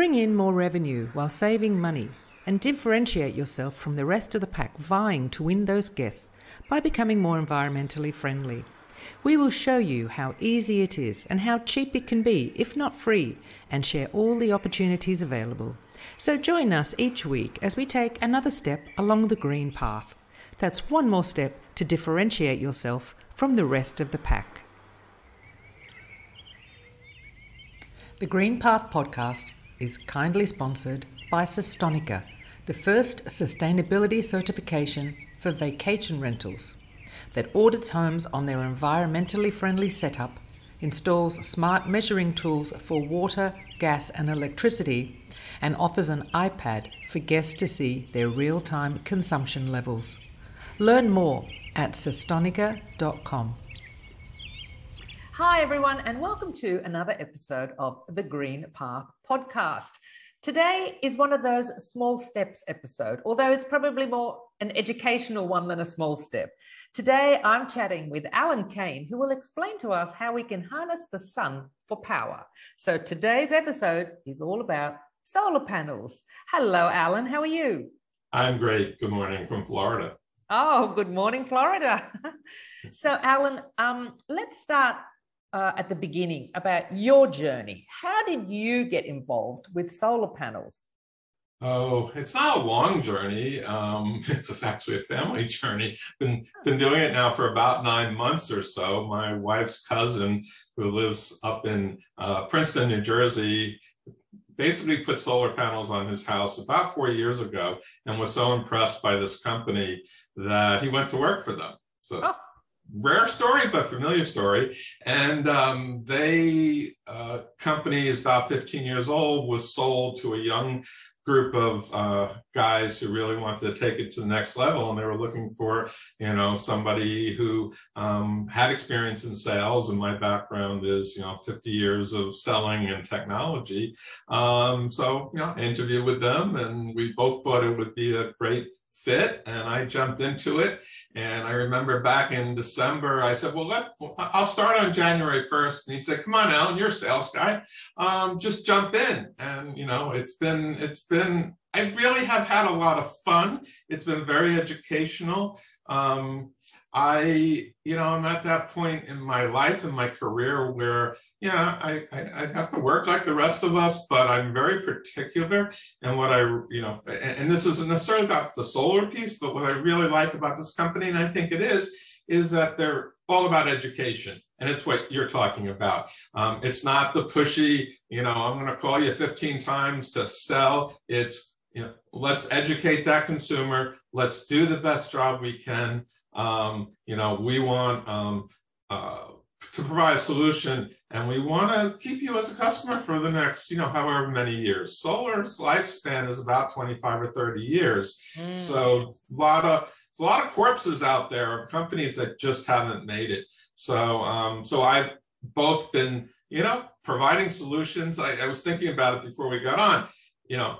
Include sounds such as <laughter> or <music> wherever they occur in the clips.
Bring in more revenue while saving money and differentiate yourself from the rest of the pack vying to win those guests by becoming more environmentally friendly. We will show you how easy it is and how cheap it can be, if not free, and share all the opportunities available. So join us each week as we take another step along the green path. That's one more step to differentiate yourself from the rest of the pack. The Green Path podcast is kindly sponsored by Sustonica, the first sustainability certification for vacation rentals that audits homes on their environmentally friendly setup, installs smart measuring tools for water, gas, and electricity, and offers an iPad for guests to see their real time consumption levels. Learn more at sustonica.com. Hi, everyone, and welcome to another episode of the Green Path podcast. Today is one of those small steps episode, although it's probably more an educational one than a small step. Today, I'm chatting with Alan Caine, who will explain to us how we can harness the sun for power. So, today's episode is all about solar panels. Hello, Alan. How are you? I'm great. Good morning from Florida. Oh, good morning, Florida. <laughs> so, Alan, um, let's start uh, at the beginning about your journey. How did you get involved with solar panels? Oh, it's not a long journey. Um, <laughs> it's actually a family <laughs> journey. Been been doing it now for about nine months or so. My wife's cousin, who lives up in uh, Princeton, New Jersey, basically put solar panels on his house about four years ago, and was so impressed by this company that he went to work for them. So. Oh. Rare story, but familiar story. And um, they uh, company is about 15 years old, was sold to a young group of uh, guys who really wanted to take it to the next level. And they were looking for you know somebody who um, had experience in sales. And my background is you know 50 years of selling and technology. Um, so you know interview with them. And we both thought it would be a great fit and i jumped into it and I remember back in December, I said, well, let, I'll start on January 1st. And he said, come on, Alan, you're a sales guy. Um, just jump in. And, you know, it's been, it's been, I really have had a lot of fun. It's been very educational. Um, I, you know, I'm at that point in my life and my career where, yeah, I, I, I, have to work like the rest of us, but I'm very particular. And what I, you know, and, and this isn't necessarily about the solar piece, but what I really like about this company, and I think it is, is that they're all about education. And it's what you're talking about. Um, it's not the pushy, you know, I'm going to call you 15 times to sell. It's, you know, let's educate that consumer. Let's do the best job we can. Um, you know, we want um, uh, to provide a solution and we want to keep you as a customer for the next, you know, however many years. Solar's lifespan is about 25 or 30 years. Mm. So a lot of a lot of corpses out there of companies that just haven't made it. So um, so I've both been, you know, providing solutions. I, I was thinking about it before we got on. You know,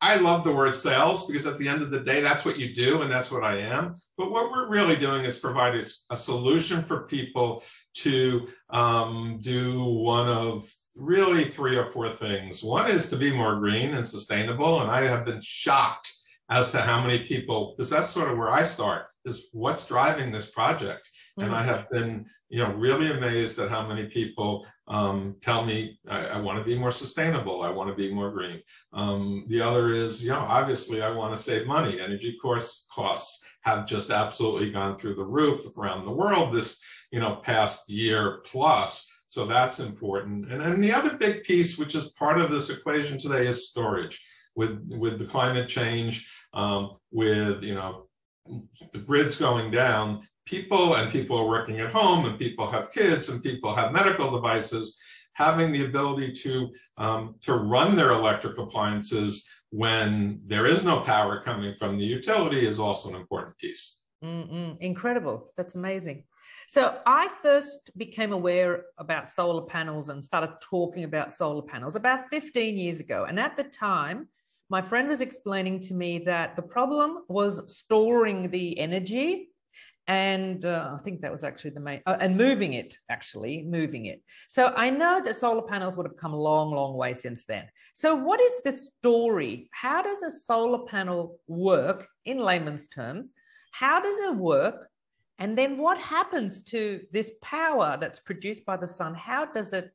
I love the word sales because at the end of the day, that's what you do and that's what I am. But what we're really doing is providing a solution for people to um, do one of really three or four things. One is to be more green and sustainable. And I have been shocked as to how many people, because that's sort of where I start, is what's driving this project. Mm-hmm. And I have been you know, really amazed at how many people um, tell me I, I want to be more sustainable. I want to be more green. Um, the other is, you know, obviously I want to save money. Energy course costs have just absolutely gone through the roof around the world this, you know, past year plus. So that's important. And then the other big piece, which is part of this equation today, is storage. With with the climate change, um, with you know the grids going down, people and people are working at home and people have kids and people have medical devices having the ability to um, to run their electric appliances when there is no power coming from the utility is also an important piece. Mm-mm. incredible. That's amazing. So i first became aware about solar panels and started talking about solar panels about 15 years ago. And at the time my friend was explaining to me that the problem was storing the energy and uh, I think that was actually the main, uh, and moving it, actually, moving it. So I know that solar panels would have come a long, long way since then. So, what is the story? How does a solar panel work in layman's terms? How does it work? And then what happens to this power that's produced by the sun? How does it,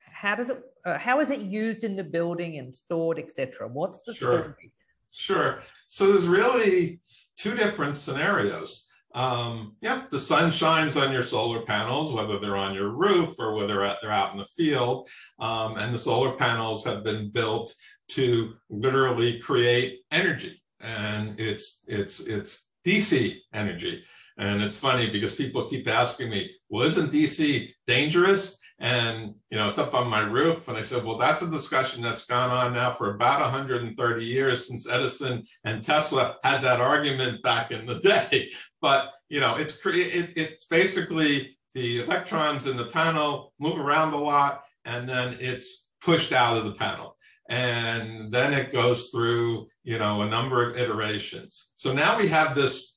how does it, uh, how is it used in the building and stored, etc.? What's the sure. story? Sure. So there's really two different scenarios um, yep, the sun shines on your solar panels, whether they're on your roof or whether they're out in the field. Um, and the solar panels have been built to literally create energy. And it's it's it's DC energy. And it's funny because people keep asking me, well, isn't DC dangerous? And you know it's up on my roof. And i said well that's a discussion that's gone on now for about 130 years since edison and tesla had that argument back in the <laughs> day. But you know it's it, it's basically the electrons in the panel move around a lot and then it's pushed out of the panel. And then it goes through you know a number of iterations. So now we have this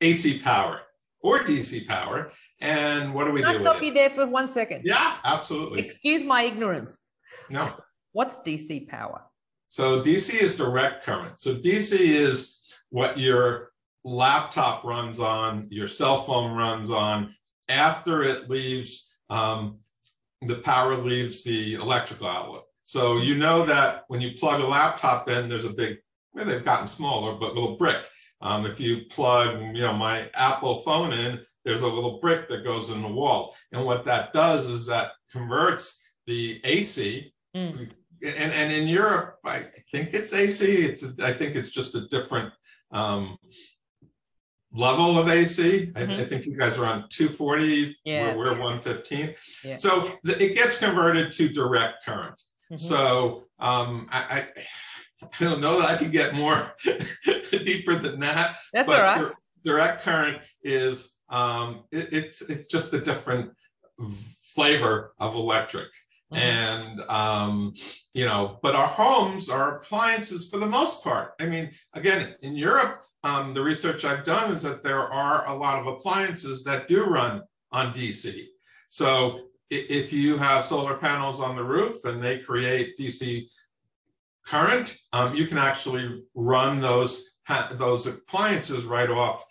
ac power or dc power and what do we Can do? I stop you there for one second? Yeah, absolutely. Excuse my ignorance. No. What's DC power? So DC is direct current. So DC is what your laptop runs on, your cell phone runs on after it leaves, um, the power leaves the electrical outlet. So you know that when you plug a laptop in, there's a big, well, they've gotten smaller, but little brick. Um, if you plug, you know, my Apple phone in, there's a little brick that goes in the wall. And what that does is that converts the AC. Mm. And, and in Europe, I think it's AC. It's a, I think it's just a different um, level of AC. Mm-hmm. I, I, think you guys are on 240, yeah. we're 115. Yeah. So the, it gets converted to direct current. Mm-hmm. So um, I, I, I, don't know that I can get more <laughs> deeper than that. That's all right. Direct current is um, it, it's it's just a different flavor of electric. Mm-hmm. And um, you know, but our homes, our appliances, for the most part. I mean, again, in Europe, um, the research I've done is that there are a lot of appliances that do run on DC. So if you have solar panels on the roof and they create DC current, um, you can actually run those those appliances right off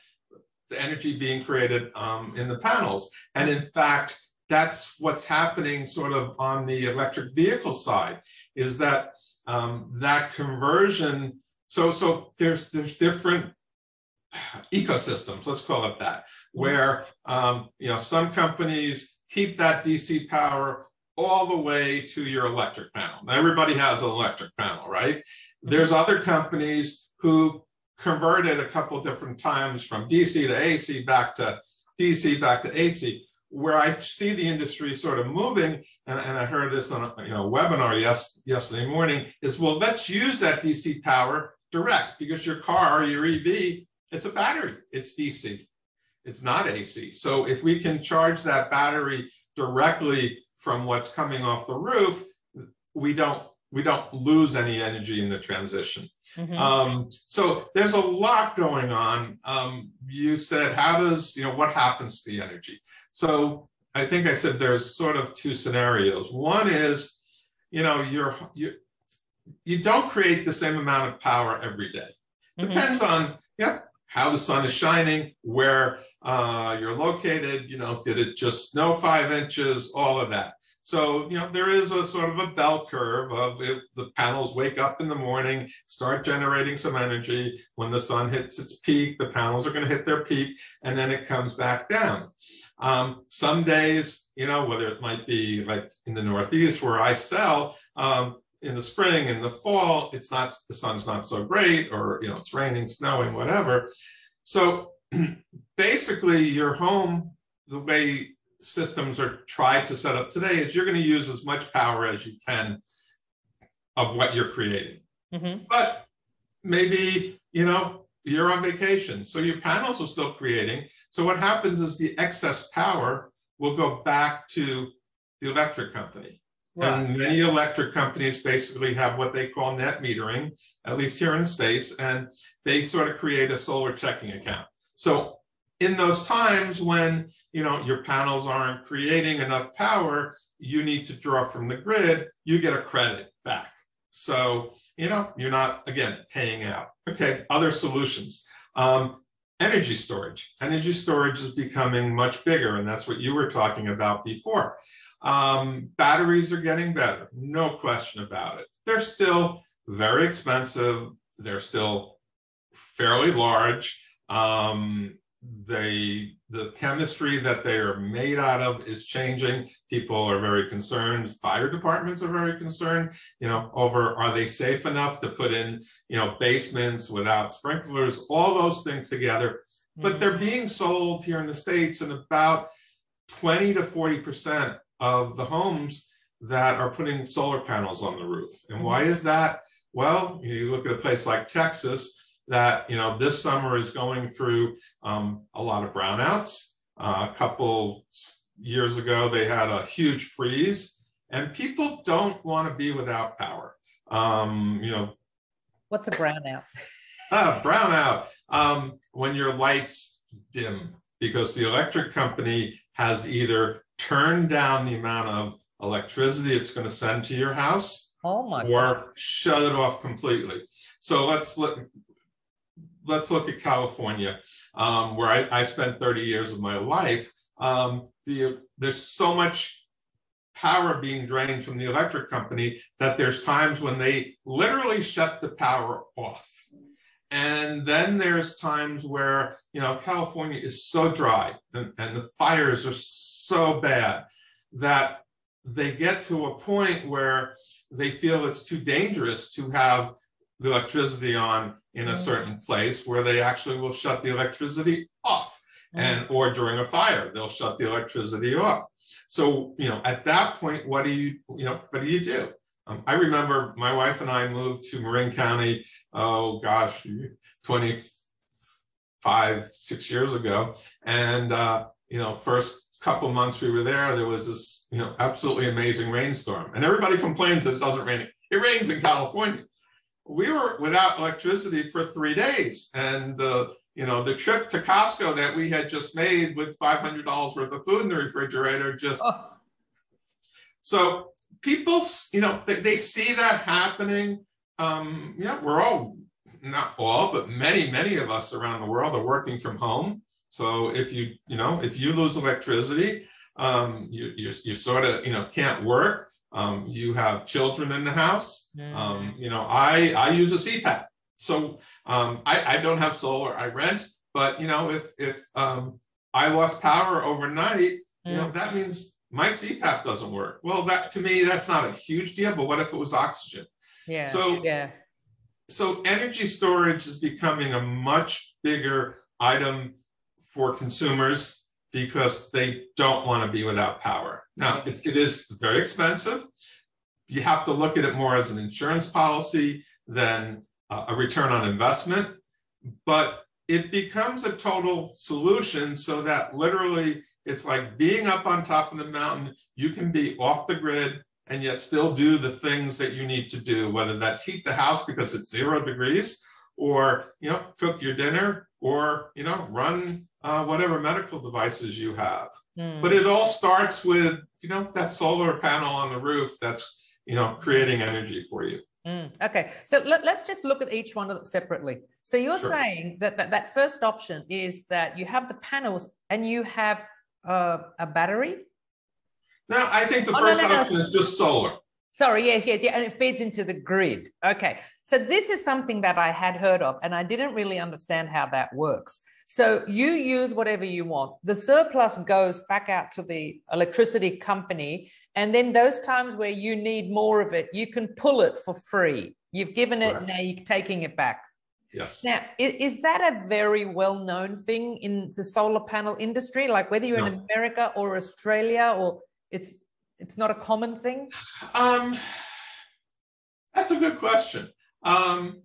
the energy being created um, in the panels. And in fact, that's what's happening sort of on the electric vehicle side is that um, that conversion. So, so there's, there's different ecosystems, let's call it that, where, um, you know, some companies keep that DC power all the way to your electric panel. Now, everybody has an electric panel, right? There's other companies who converted a couple different times from DC to AC back to DC back to AC. Where I see the industry sort of moving, and, and I heard this on a you know, webinar yes, yesterday morning, is well, let's use that DC power direct because your car, your EV, it's a battery, it's DC, it's not AC. So if we can charge that battery directly from what's coming off the roof, we don't we don't lose any energy in the transition. Mm-hmm. Um, so there's a lot going on. Um, you said, how does, you know, what happens to the energy? So I think I said there's sort of two scenarios. One is, you know, you're, you, you don't create the same amount of power every day. Mm-hmm. Depends on, yeah, how the sun is shining, where uh, you're located, you know, did it just snow five inches, all of that. So, you know, there is a sort of a bell curve of if the panels wake up in the morning, start generating some energy. When the sun hits its peak, the panels are going to hit their peak, and then it comes back down. Um, some days, you know, whether it might be like in the Northeast where I sell, um, in the spring in the fall, it's not, the sun's not so great, or, you know, it's raining, snowing, whatever. So <clears throat> basically, your home, the way systems are tried to set up today is you're going to use as much power as you can of what you're creating. Mm-hmm. But maybe, you know, you're on vacation, so your panels are still creating. So what happens is the excess power will go back to the electric company. Right. And many electric companies basically have what they call net metering, at least here in the States, and they sort of create a solar checking account. So in those times when you know your panels aren't creating enough power, you need to draw from the grid, you get a credit back. So you know you're not again paying out. Okay, other solutions. Um, energy storage. Energy storage is becoming much bigger, and that's what you were talking about before. Um, batteries are getting better, no question about it. They're still very expensive. They're still fairly large. Um, they the chemistry that they are made out of is changing. People are very concerned. Fire departments are very concerned. You know, over are they safe enough to put in you know basements without sprinklers? All those things together, but they're mm-hmm. being sold here in the states and about twenty to forty percent of the homes that are putting solar panels on the roof. And why mm-hmm. is that? Well, you look at a place like Texas that you know this summer is going through um, a lot of brownouts. Uh, a couple years ago, they had a huge freeze, and people don't want to be without power. Um, you know, what's a brownout? <laughs> ah, brownout um, when your lights dim because the electric company has either turned down the amount of electricity it's going to send to your house oh my or God. shut it off completely so let's look let's look at california um, where I, I, spent 30 years of my life. Um, the, there's so much power being drained from the electric company that there's times when they literally shut the power off. And then there's times where you know california is so dry and, and the fires are so bad that they get to a point where they feel it's too dangerous to have the electricity on in a certain place where they actually will shut the electricity off mm. and or during a fire they'll shut the electricity off so you know at that point what do you you know what do you do um, i remember my wife and i moved to marin county oh gosh 25 six years ago and uh, you know first couple months we were there, there was this, you know, absolutely amazing rainstorm. And everybody complains that it doesn't rain. It rains in California. We were without electricity for three days. And the, you know, the trip to Costco that we had just made with $500 worth of food in the refrigerator just. Oh. So people, you know, they, they see that happening. Um, yeah, we're all, not all, but many, many of us around the world are working from home. So if you, you know, if you lose electricity, um, you, you, you sort of, you know, can't work. Um, you have children in the house. Mm. Um, you know, I, I use a CPAP. So um, I, I don't have solar, I rent, but you know, if, if um, I lost power overnight, mm. you know, that means my CPAP doesn't work. Well, that to me, that's not a huge deal, but what if it was oxygen? Yeah. So, yeah. So energy storage is becoming a much bigger item for consumers because they don't want to be without power. Now, it's, it is very expensive. You have to look at it more as an insurance policy than a return on investment, but it becomes a total solution so that literally it's like being up on top of the mountain. You can be off the grid and yet still do the things that you need to do, whether that's heat the house because it's zero degrees or, you know, cook your dinner or, you know, run uh, whatever medical devices you have. Mm. But it all starts with, you know, that solar panel on the roof that's, you know, creating energy for you. Mm. Okay, so let, us just look at each one of them separately. So you're sure. saying that, that that first option is that you have the panels and you have uh, a battery? No, I think the oh, first no, no, option no. is just solar. Sorry, yeah, yeah, yeah, and it feeds into the grid. Okay, so this is something that I had heard of, and I didn't really understand how that works. So you use whatever you want. The surplus goes back out to the electricity company. And then those times where you need more of it, you can pull it for free. You've given it, right. now you're taking it back. Yes. Now, is that a very well known thing in the solar panel industry? Like whether you're no. in America or Australia, or it's it's not a common thing? Um, that's a good question. Um,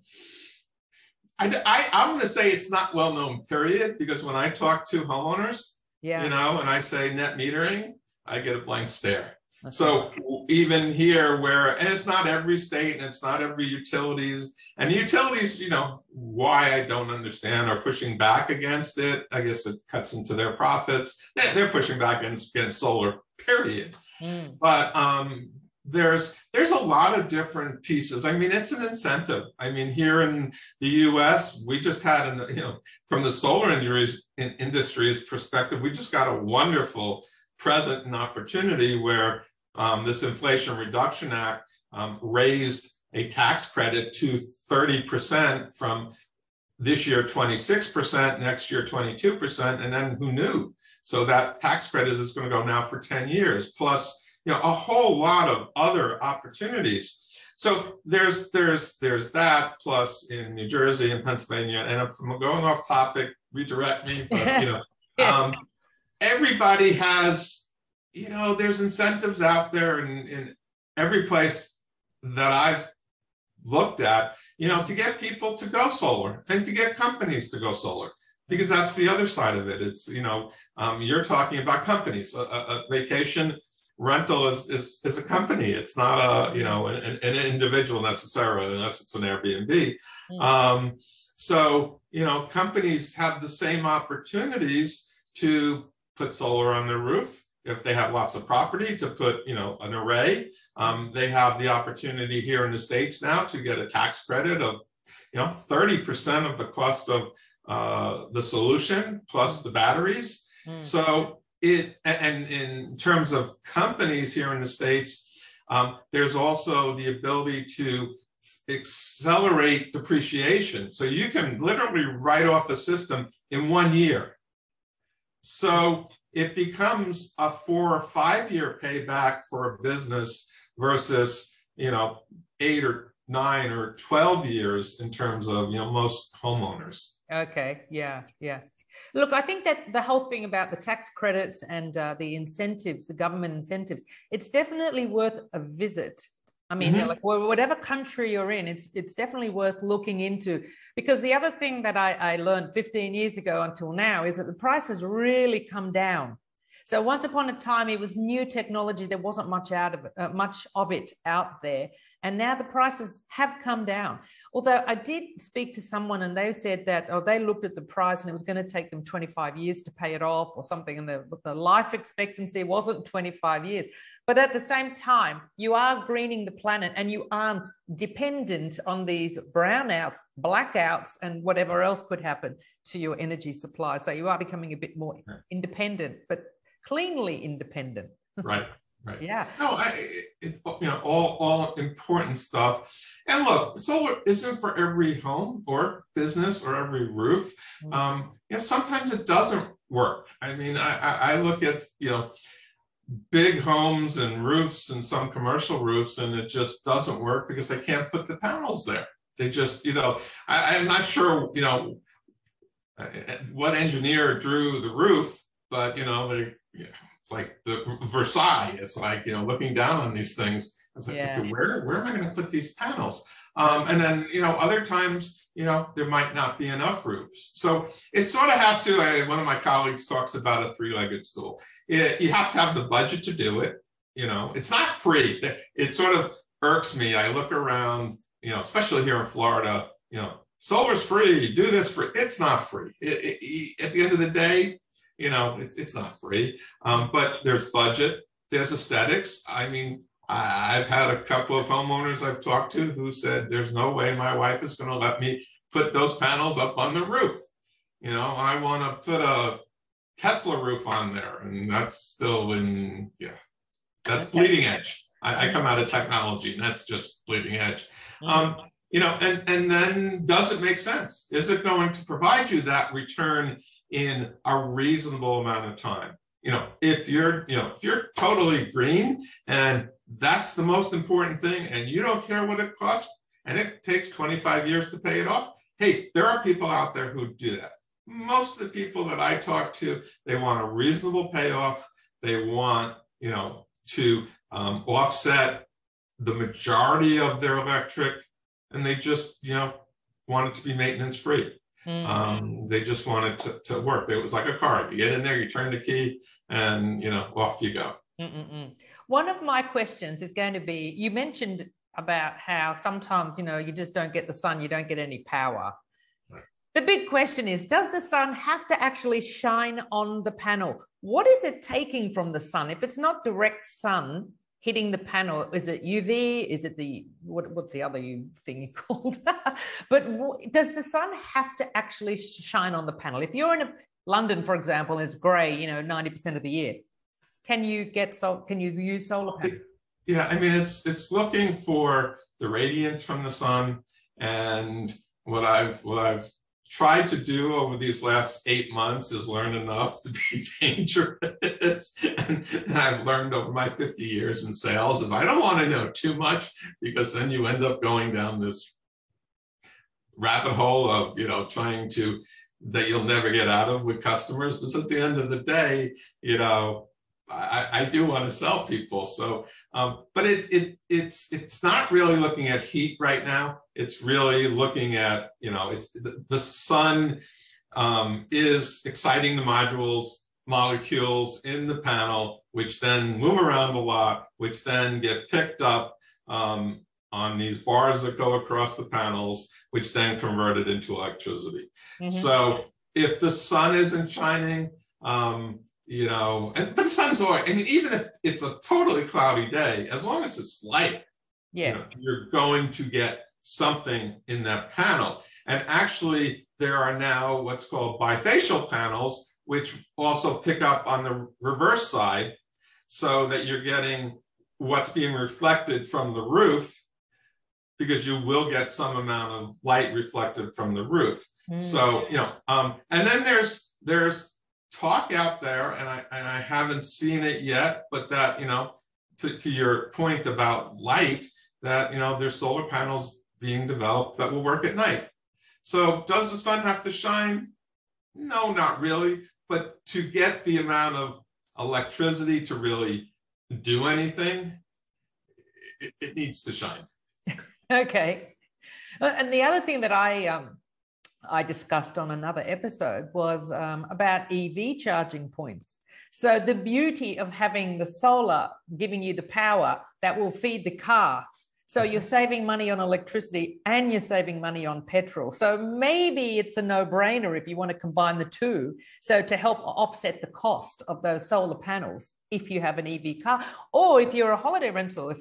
I, I I'm going to say it's not well known. Period. Because when I talk to homeowners, yeah, you know, and I say net metering, I get a blank stare. so even here where and it's not every state and it's not every utilities and the utilities you know why i don't understand are pushing back against it i guess it cuts into their profits they're pushing back against, against solar period mm. but um there's there's a lot of different pieces i mean it's an incentive i mean here in the us we just had an you know from the solar industry's, perspective we just got a wonderful present and opportunity where um, this Inflation Reduction Act um, raised a tax credit to 30% from this year 26%, next year 22%, and then who knew? So that tax credit is going to go now for 10 years, plus you know a whole lot of other opportunities. So there's there's there's that plus in New Jersey and Pennsylvania, and if I'm going off topic, redirect me. But <laughs> you know, um, everybody has you know, there's incentives out there in, in every place that I've looked at, you know, to get people to go solar and to get companies to go solar because that's the other side of it. It's, you know, um, you're talking about companies. A, a, vacation rental is, is, is a company. It's not a, you know, an, an individual necessarily, unless it's an Airbnb. Hmm. Um, so, you know, companies have the same opportunities to put solar on their roof if they have lots of property to put, you know, an array. Um, they have the opportunity here in the States now to get a tax credit of, you know, 30% of the cost of uh, the solution plus the batteries. Mm. So it, and in terms of companies here in the States, um, there's also the ability to accelerate depreciation. So you can literally write off a system in one year so it becomes a four or five year payback for a business versus, you know, eight or nine or 12 years in terms of, you know, most homeowners. Okay. Yeah. Yeah. Look, I think that the whole thing about the tax credits and uh, the incentives, the government incentives, it's definitely worth a visit I mean, mm-hmm. like whatever country you're in, it's it's definitely worth looking into. Because the other thing that I, I learned 15 years ago until now is that the price has really come down. So once upon a time, it was new technology. There wasn't much out of it, uh, much of it out there, and now the prices have come down. Although I did speak to someone and they said that, oh, they looked at the price and it was going to take them 25 years to pay it off or something, and the, the life expectancy wasn't 25 years. But at the same time, you are greening the planet and you aren't dependent on these brownouts, blackouts, and whatever else could happen to your energy supply. So you are becoming a bit more independent, but cleanly independent. Right. Right. Yeah. No, I, it's you know all all important stuff. And look, solar isn't for every home or business or every roof. Mm-hmm. Um, you know, sometimes it doesn't work. I mean, I, I look at you know big homes and roofs and some commercial roofs, and it just doesn't work because they can't put the panels there. They just, you know, I, I'm not sure, you know, what engineer drew the roof, but you know, they, yeah, it's like the Versailles. It's like you know, looking down on these things. It's like, yeah. okay, where where am I going to put these panels? Um, and then you know, other times you know, there might not be enough roofs. So it sort of has to, uh, one of my colleagues talks about a three-legged stool. It, you have to have the budget to do it. You know, it's not free. It sort of irks me. I look around, you know, especially here in Florida, you know, solar's free, do this for, it's not free. It, it, at the end of the day, you know, it's, it's not free, um, but there's budget, there's aesthetics. I mean, I've had a couple of homeowners I've talked to who said, there's no way my wife is going to let me put those panels up on the roof. You know, I want to put a Tesla roof on there, and that's still in, yeah, that's bleeding edge. I, I come out of technology, and that's just bleeding edge. Mm-hmm. Um, you know, and, and then does it make sense? Is it going to provide you that return in a reasonable amount of time? You know, if you're, you know, if you're totally green and that's the most important thing, and you don't care what it costs, and it takes 25 years to pay it off. Hey, there are people out there who do that. Most of the people that I talk to, they want a reasonable payoff. They want, you know, to um, offset the majority of their electric, and they just, you know, want it to be maintenance free. Mm-hmm. Um, they just wanted to, to work. It was like a car. You get in there, you turn the key, and you know, off you go. Mm-mm-mm. One of my questions is going to be you mentioned about how sometimes, you know, you just don't get the sun, you don't get any power. The big question is Does the sun have to actually shine on the panel? What is it taking from the sun? If it's not direct sun hitting the panel, is it UV? Is it the what, what's the other thing <laughs> called? but does the sun have to actually shine on the panel? If you're in a, London, for example, is grey, you know, 90% of the year. Can you get so can you use solar panels? Yeah, I mean it's it's looking for the radiance from the sun and what I've what I've tried to do over these last eight months is learn enough to be <laughs> dangerous. and, I've learned over my 50 years in sales is I don't want to know too much because then you end up going down this rabbit hole of, you know, trying to that you'll never get out of with customers. But at the end of the day, you know, I, I do want to sell people. So, um, but it, it it's it's not really looking at heat right now. It's really looking at you know it's the, the sun um, is exciting the modules molecules in the panel, which then move around a lot, which then get picked up um, on these bars that go across the panels, which then converted into electricity. Mm-hmm. So if the sun isn't shining, um, you know, and, but the sun's always, I mean, even if it's a totally cloudy day, as long as it's light, yeah, you know, you're going to get something in that panel. And actually, there are now what's called bifacial panels, which also pick up on the reverse side so that you're getting what's being reflected from the roof because you will get some amount of light reflected from the roof. Mm. So, you know, um, and then there's there's talk out there, and I and I haven't seen it yet, but that you know, to, to your point about light, that you know, there's solar panels being developed that will work at night. So does the sun have to shine? No, not really. But to get the amount of electricity to really do anything, it, it needs to shine. <laughs> okay. Uh, and the other thing that I um, I discussed on another episode was um, about EV charging points. So, the beauty of having the solar giving you the power that will feed the car. So, you're saving money on electricity and you're saving money on petrol. So, maybe it's a no brainer if you want to combine the two. So, to help offset the cost of those solar panels, if you have an EV car, or if you're a holiday rental, if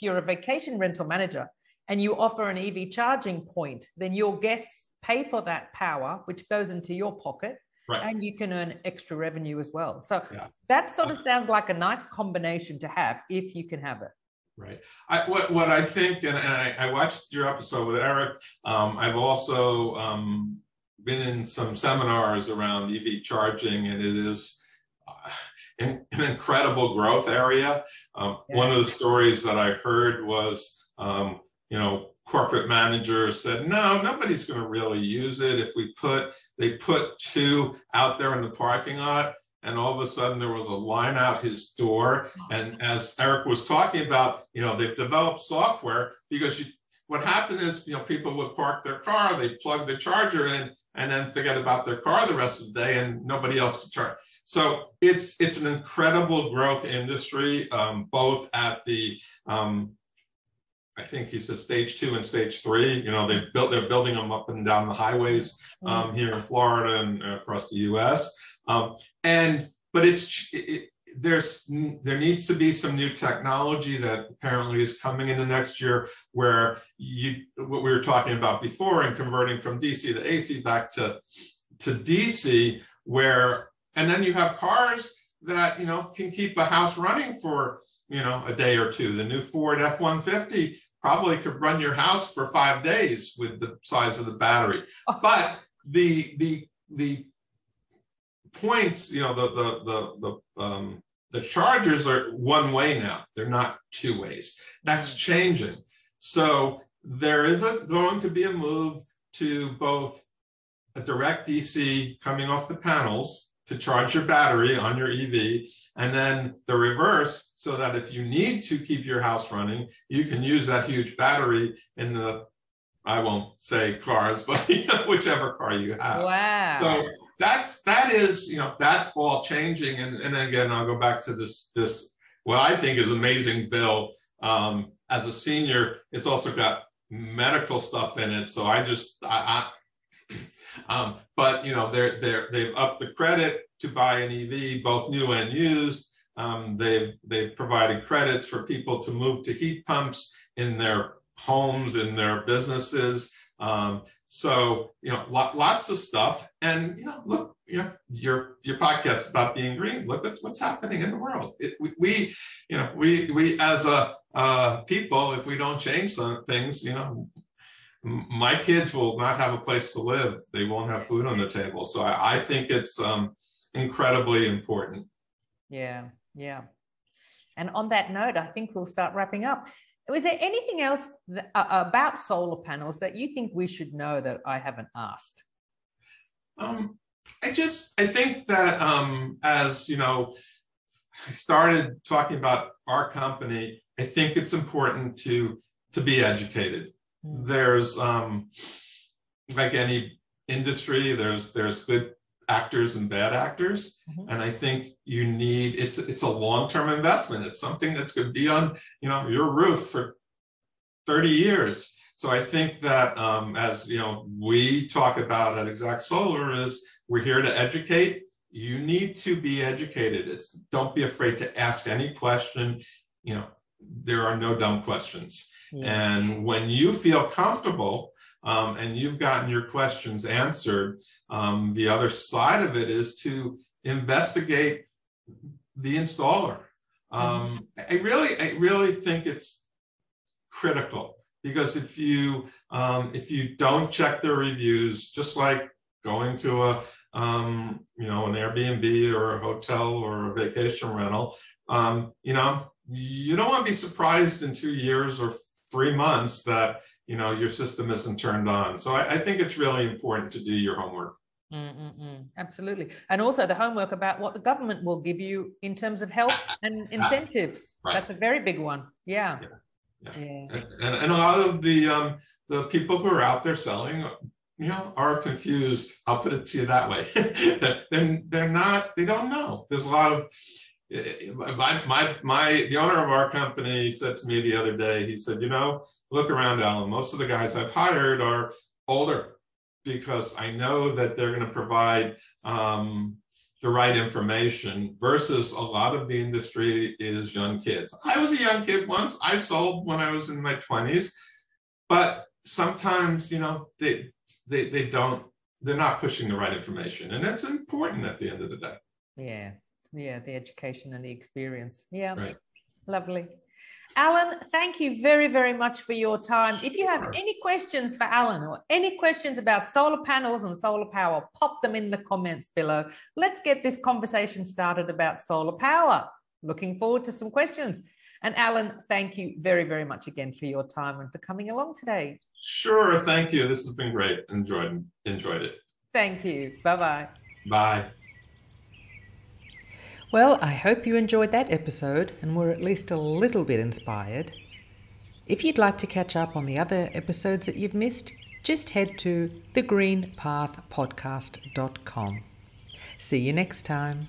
you're a vacation rental manager and you offer an EV charging point, then your guests pay for that power, which goes into your pocket, right. and you can earn extra revenue as well. So yeah. that sort of sounds like a nice combination to have if you can have it. Right. I, what, what I think, and, I, I, watched your episode with Eric. Um, I've also um, been in some seminars around EV charging, and it is uh, an, an, incredible growth area. Um, yeah. One of the stories that I heard was, um, you know, corporate manager said, no, nobody's going to really use it. If we put, they put two out there in the parking lot, and all of a sudden there was a line out his door. And as Eric was talking about, you know, they've developed software because you, what happened is, you know, people would park their car, they plug the charger in, and then forget about their car the rest of the day, and nobody else could charge. So it's it's an incredible growth industry, um, both at the um, I think he said stage two and stage three. You know, they built they're building them up and down the highways mm-hmm. um, here in Florida and across the U.S. Um, and but it's it, there's there needs to be some new technology that apparently is coming in the next year where you what we were talking about before and converting from DC to AC back to to DC where and then you have cars that you know can keep a house running for you know a day or two the new Ford F150 probably could run your house for five days with the size of the battery. Oh. But the the the points, you know, the the the the um, the chargers are one way now. They're not two ways. That's mm. changing. So there is a, going to be a move to both a direct DC coming off the panels to charge your battery on your EV, and then the reverse so that if you need to keep your house running, you can use that huge battery in the, I won't say cars, <laughs> but <laughs> whichever car you have. Wow. So that's, that is, you know, that's all changing. And, and again, I'll go back to this, this what I think is amazing bill. Um, as a senior, it's also got medical stuff in it. So I just, I, I <clears throat> um, but you know, they're, they're, they've upped the credit to buy an EV, both new and used. Um, they've, they've provided credits for people to move to heat pumps in their homes, in their businesses. Um, so, you know, lots of stuff. And, you know, look, you know, your, your podcast about being green, look at what's happening in the world. It, we, we, you know, we, we as a, uh, people, if we don't change some things, you know, my kids will not have a place to live. They won't have food on the table. So I, I think it's um, incredibly important. Yeah, yeah. And on that note, I think we'll start wrapping up. Was there anything else that, uh, about solar panels that you think we should know that I haven't asked? Um, I just I think that um, as you know, I started talking about our company. I think it's important to to be educated. Mm. There's um, like any industry, there's there's good actors and bad actors. Mm-hmm. and i think you need it's it's a long-term investment. It's something that's going to be on you know your roof for 30 years. So i think that um, as you know we talk about at ExactSolar is we're here to educate. You need to be educated. It's don't be afraid to ask any question. You know there are no dumb questions. Yeah. and when you feel comfortable um, and you've gotten your questions answered. Um, the other side of it is to investigate the installer. Um, mm-hmm. I really, I really think it's critical because if you um, if you don't check their reviews, just like going to a um, you know an Airbnb or a hotel or a vacation rental, um, you know you don't want to be surprised in two years or three months that you know your system isn't turned on so i, I think it's really important to do your homework Mm-mm-mm. Absolutely. And also the homework about what the government will give you in terms of help <laughs> and incentives. Right. That's a very big one. Yeah. Yeah. yeah. yeah. And, and, a lot of the um, the people who are out there selling, you know, are confused. I'll put it to you that way. <laughs> then they're not, they don't know. There's a lot of my, my, my, the owner of our company said to me the other day, he said, you know, look around, Alan, most of the guys I've hired are older because I know that they're going to provide um, the right information versus a lot of the industry is young kids. I was a young kid once. I sold when I was in my 20s, but sometimes, you know, they, they, they don't, they're not pushing the right information. And that's important at the end of the day. Yeah, yeah the education and the experience. Yeah. Right. lovely. Alan thank you very very much for your time. If you have any questions for alan or any questions about solar panels and solar power pop them in the comments below. Let's get this conversation started about solar power. Looking forward to some questions. And alan thank you very very much again for your time and for coming along today. Sure. Thank you. This has been great. Enjoyed enjoyed it. Thank you. Bye-bye. Bye well, I hope you enjoyed that episode and were at least a little bit inspired. If you'd like to catch up on the other episodes that you've missed, just head to thegreenpathpodcast.com. See you next time.